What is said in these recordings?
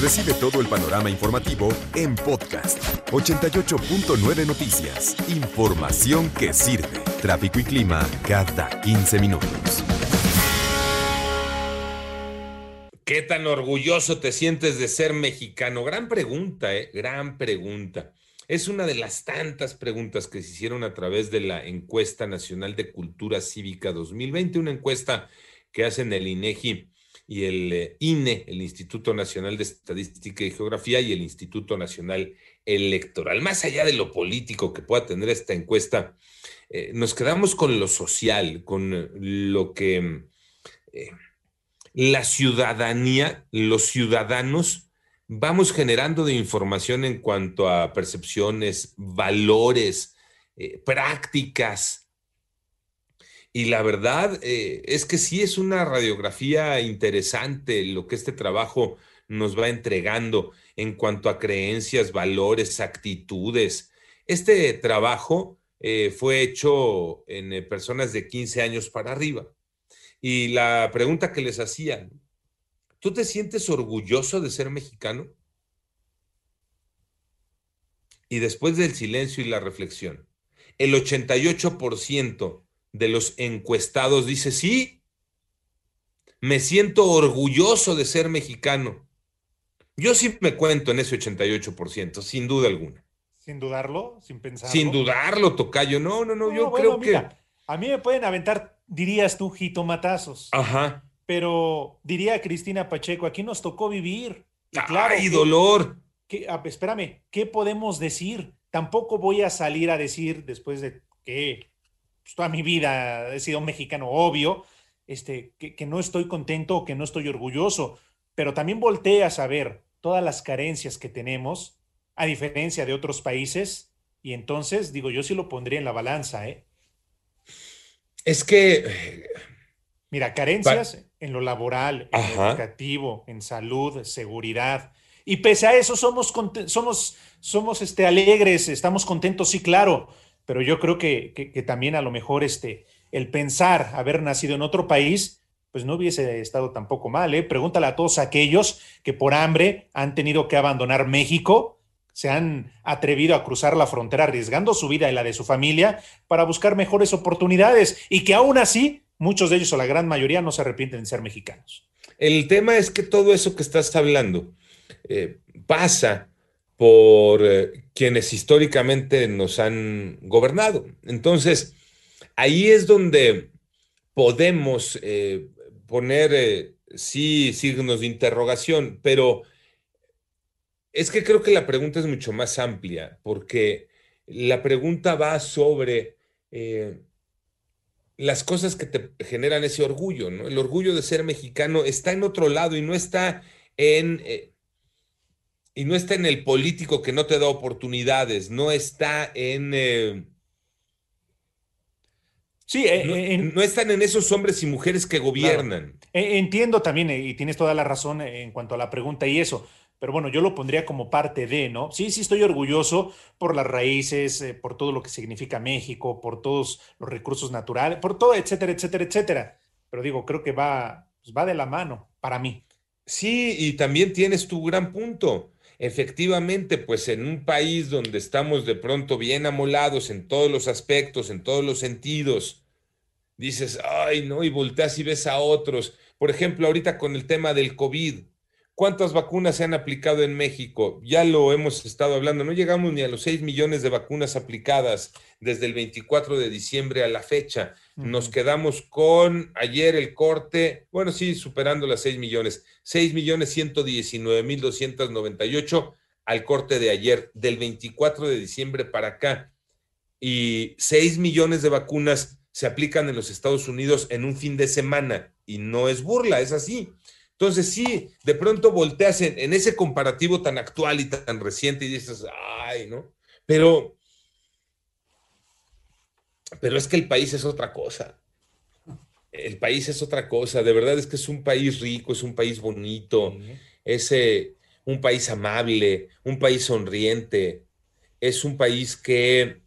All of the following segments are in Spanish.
Recibe todo el panorama informativo en podcast. 88.9 Noticias. Información que sirve. Tráfico y clima cada 15 minutos. ¿Qué tan orgulloso te sientes de ser mexicano? Gran pregunta, ¿eh? Gran pregunta. Es una de las tantas preguntas que se hicieron a través de la encuesta nacional de cultura cívica 2020, una encuesta que hacen el INEGI y el eh, INE, el Instituto Nacional de Estadística y Geografía y el Instituto Nacional Electoral. Más allá de lo político que pueda tener esta encuesta, eh, nos quedamos con lo social, con lo que eh, la ciudadanía, los ciudadanos, vamos generando de información en cuanto a percepciones, valores, eh, prácticas. Y la verdad eh, es que sí es una radiografía interesante lo que este trabajo nos va entregando en cuanto a creencias, valores, actitudes. Este trabajo eh, fue hecho en personas de 15 años para arriba. Y la pregunta que les hacía, ¿tú te sientes orgulloso de ser mexicano? Y después del silencio y la reflexión, el 88% de los encuestados dice, sí, me siento orgulloso de ser mexicano. Yo sí me cuento en ese 88%, sin duda alguna. Sin dudarlo, sin pensarlo. Sin dudarlo, Tocayo. No, no, no, yo creo que... A mí me pueden aventar dirías tú, jitomatazos. Ajá. Pero diría Cristina Pacheco, aquí nos tocó vivir. Y claro, ¡Ay, dolor! espérame, ¿qué podemos decir? Tampoco voy a salir a decir, después de que pues, toda mi vida he sido mexicano, obvio, este, que, que no estoy contento o que no estoy orgulloso, pero también volteé a saber todas las carencias que tenemos, a diferencia de otros países, y entonces, digo, yo sí lo pondría en la balanza, ¿eh? Es que... Mira, carencias en lo laboral, en lo educativo, en salud, seguridad. Y pese a eso somos, somos, somos este, alegres, estamos contentos, sí, claro. Pero yo creo que, que, también a lo mejor este, el pensar haber nacido en otro país, pues no hubiese estado tampoco mal. ¿eh? Pregúntale a todos aquellos que por hambre han tenido que abandonar México se han atrevido a cruzar la frontera arriesgando su vida y la de su familia para buscar mejores oportunidades y que aún así muchos de ellos o la gran mayoría no se arrepienten de ser mexicanos. El tema es que todo eso que estás hablando eh, pasa por eh, quienes históricamente nos han gobernado. Entonces, ahí es donde podemos eh, poner, sí, signos de interrogación, pero es que creo que la pregunta es mucho más amplia, porque la pregunta va sobre eh, las cosas que te generan ese orgullo, ¿no? El orgullo de ser mexicano está en otro lado y no está en... Eh, y no está en el político que no te da oportunidades, no está en... Eh, sí, no, están en esos hombres y mujeres que gobiernan. Entiendo también, y tienes toda la razón en cuanto a la pregunta y eso pero bueno, yo lo pondría como parte de, ¿no? Sí, sí estoy orgulloso por las raíces, eh, por todo lo que significa México, por todos los recursos naturales, por todo, etcétera, etcétera, etcétera. Pero digo, creo que va, pues va de la mano para mí. Sí, y también tienes tu gran punto. Efectivamente, pues en un país donde estamos de pronto bien amolados en todos los aspectos, en todos los sentidos, dices, ay, no, y volteas y ves a otros. Por ejemplo, ahorita con el tema del COVID, ¿Cuántas vacunas se han aplicado en México? Ya lo hemos estado hablando, no llegamos ni a los 6 millones de vacunas aplicadas desde el 24 de diciembre a la fecha. Nos quedamos con ayer el corte, bueno, sí, superando las 6 millones, 6 millones 119 mil 298 al corte de ayer, del 24 de diciembre para acá. Y 6 millones de vacunas se aplican en los Estados Unidos en un fin de semana. Y no es burla, es así. Entonces, sí, de pronto volteas en, ese comparativo tan actual y tan reciente y dices, ay, ¿no? Pero, pero es que el país es otra cosa. El país es otra cosa. De verdad es que es un país rico, es un país bonito, es eh, un país amable, un país sonriente, es un país que,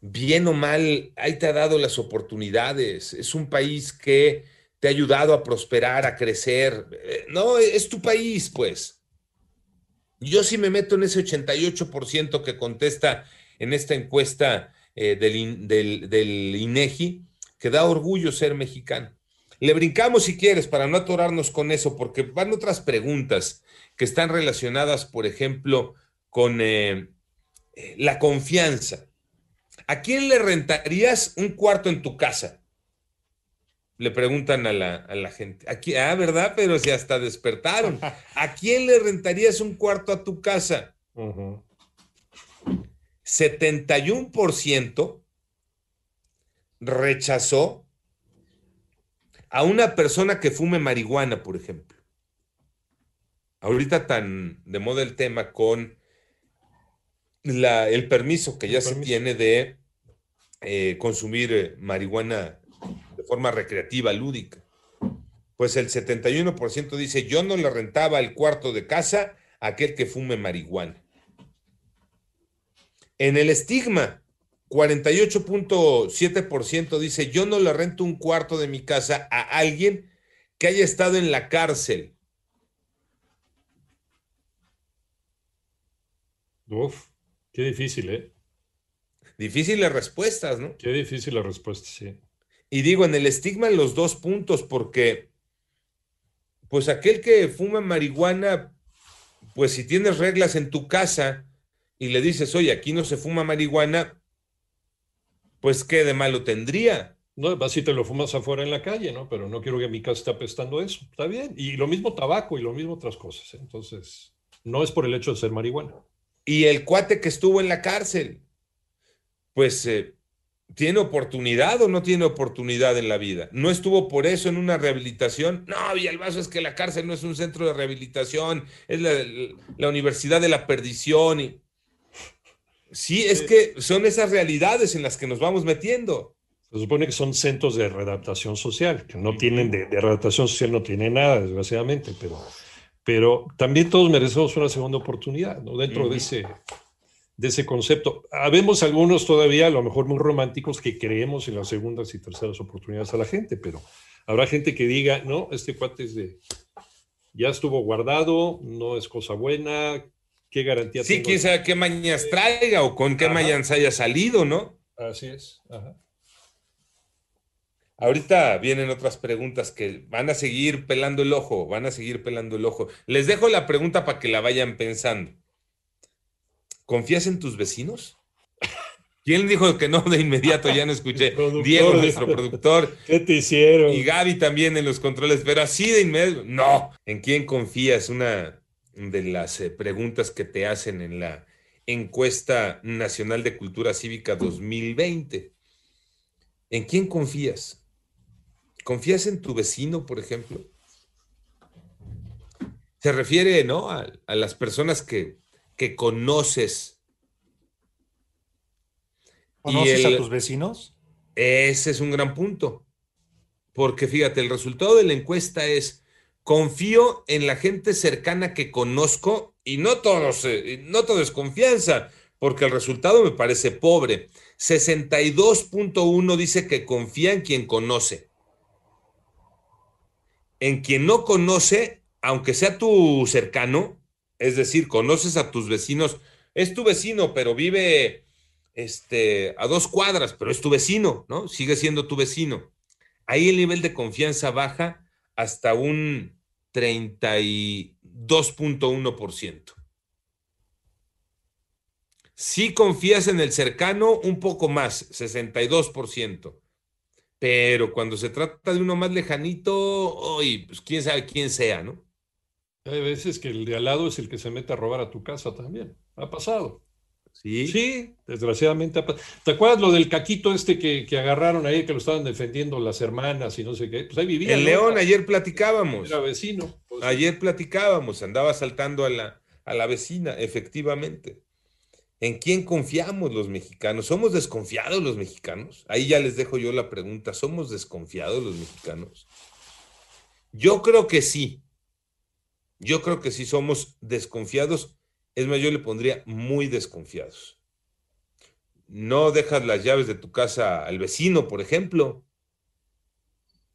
bien o mal, ahí te ha dado las oportunidades. Es un país que te ha ayudado a prosperar, a crecer. Eh, no, es tu país, pues. Yo sí me meto en ese 88% que contesta en esta encuesta eh, del, INEGI, que da orgullo ser mexicano. Le brincamos si quieres para no atorarnos con eso, porque van otras preguntas que están relacionadas, por ejemplo, con eh, la confianza. ¿A quién le rentarías un cuarto en tu casa? Le preguntan a la, gente. Aquí, ah, ¿verdad? Pero si hasta despertaron. ¿A quién le rentarías un cuarto a tu casa? 71% rechazó a una persona que fume marihuana, por ejemplo. Ahorita tan de moda el tema con la, el permiso que ya se tiene de eh, consumir eh, marihuana forma recreativa, lúdica. Pues el 71% dice, yo no le rentaba el cuarto de casa a aquel que fume marihuana. En el estigma, 48.7% dice, yo no le rento un cuarto de mi casa a alguien que haya estado en la cárcel. Uf, qué difícil, ¿eh? Difíciles respuestas, ¿no? Qué difícil la respuesta, sí. Y digo, en el estigma los dos puntos, porque pues aquel que fuma marihuana, pues si tienes reglas en tu casa y le dices, oye, aquí no se fuma marihuana, pues qué de malo tendría. No, vas y te lo fumas afuera en la calle, ¿no? Pero no quiero que mi casa esté apestando eso. Está bien. Y lo mismo tabaco y lo mismo otras cosas. ¿eh? Entonces, no es por el hecho de ser marihuana. Y el cuate que estuvo en la cárcel, pues eh, ¿Tiene oportunidad o no tiene oportunidad en la vida? ¿No estuvo por eso en una rehabilitación? No, Villalbazo, es que la cárcel no es un centro de rehabilitación, es la, universidad de la perdición. Y... Sí, es que son esas realidades en las que nos vamos metiendo. Se supone que son centros de readaptación social, que no tienen, de, de readaptación social no tienen nada, desgraciadamente, pero, pero también todos merecemos una segunda oportunidad, ¿no? Dentro de ese de ese concepto. Habemos algunos todavía, a lo mejor muy románticos, que creemos en las segundas y terceras oportunidades a la gente, pero habrá gente que diga, no, este cuate es de, ya estuvo guardado, no es cosa buena, ¿qué garantía Sí, quién sabe qué mañas traiga o con qué mañas haya salido, ¿no? Así es. Ajá. Ahorita vienen otras preguntas que van a seguir pelando el ojo, van a seguir pelando el ojo. Les dejo la pregunta para que la vayan pensando. ¿Confías en tus vecinos? ¿Quién dijo que no de inmediato? Ya no escuché. Diego, nuestro productor. ¿Qué te hicieron? Y Gaby también en los controles, pero así de inmediato. No. ¿En quién confías? Una de las eh, preguntas que te hacen en la encuesta nacional de cultura cívica 2020. ¿En quién confías? ¿Confías en tu vecino, por ejemplo? Se refiere, ¿no? a las personas que que conoces. ¿Conoces a tus vecinos? Ese es un gran punto. Porque fíjate, el resultado de la encuesta es, confío en la gente cercana que conozco y no, todos, eh, no todo es confianza, porque el resultado me parece pobre. 62.1 dice que confía en quien conoce. En quien no conoce, aunque sea tu cercano, es decir, conoces a tus vecinos, es tu vecino, pero vive este, a dos cuadras, pero es tu vecino, ¿no? Sigue siendo tu vecino. Ahí el nivel de confianza baja hasta un 32.1%. Si confías en el cercano, un poco más, 62%. Pero cuando se trata de uno más lejanito, hoy, pues quién sabe quién sea, ¿no? Hay veces que el de al lado es el que se mete a robar a tu casa también. Ha pasado. Sí. Sí, desgraciadamente ha pasado. ¿Te acuerdas lo del caquito este que, agarraron ahí, que lo estaban defendiendo las hermanas y no sé qué? Pues ahí vivía. En León, ayer platicábamos. Era vecino. Ayer platicábamos, andaba saltando a la, a la vecina, efectivamente. ¿En quién confiamos los mexicanos? ¿Somos desconfiados los mexicanos? Ahí ya les dejo yo la pregunta. ¿Somos desconfiados los mexicanos? Yo creo que sí. Yo creo que sí somos desconfiados. Es más, yo le pondría muy desconfiados. No dejas las llaves de tu casa al vecino, por ejemplo.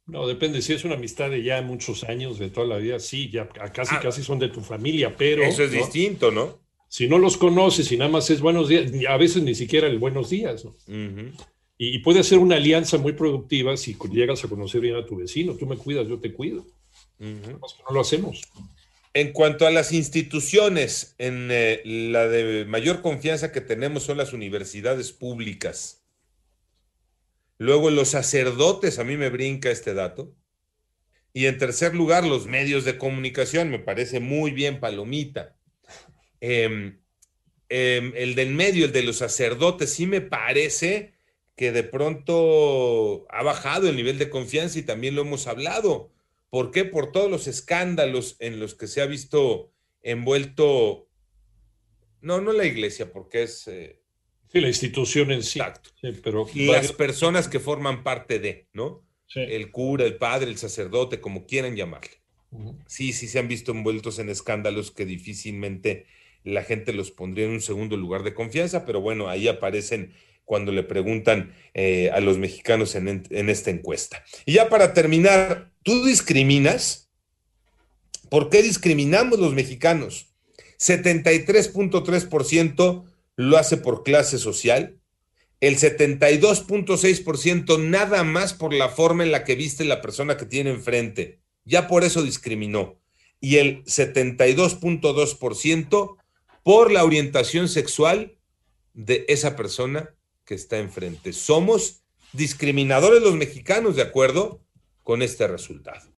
No, depende. Si es una amistad de ya muchos años, de toda la vida, sí, ya casi ah. casi son de tu familia, pero. Eso es distinto, ¿no? Si no los conoces y nada más es buenos días, a veces ni siquiera el buenos días, ¿no? y, puede ser una alianza muy productiva si llegas a conocer bien a tu vecino. Tú me cuidas, yo te cuido. no lo hacemos. En cuanto a las instituciones, en eh, la de mayor confianza que tenemos son las universidades públicas. Luego los sacerdotes, a mí me brinca este dato. Y en tercer lugar, los medios de comunicación, me parece muy bien, Palomita. Em, em, el del medio, el de los sacerdotes, sí me parece que de pronto ha bajado el nivel de confianza y también lo hemos hablado. ¿Por qué? Por todos los escándalos en los que se ha visto envuelto, no, no la iglesia, porque es... Eh, sí, la institución en sí. Exacto. pero Las personas que forman parte de, ¿no? El cura, el padre, el sacerdote, como quieran llamarle. Sí, sí se han visto envueltos en escándalos que difícilmente la gente los pondría en un segundo lugar de confianza, pero bueno, ahí aparecen cuando le preguntan eh, a los mexicanos en, en, esta encuesta. Y ya para terminar, ¿tú discriminas? ¿Por qué discriminamos los mexicanos? 73.3% lo hace por clase social, el 72.6% nada más por la forma en la que viste la persona que tiene enfrente. Ya por eso discriminó. Y el 72.2% por la orientación sexual de esa persona que está enfrente. Somos discriminadores los mexicanos, de acuerdo con este resultado.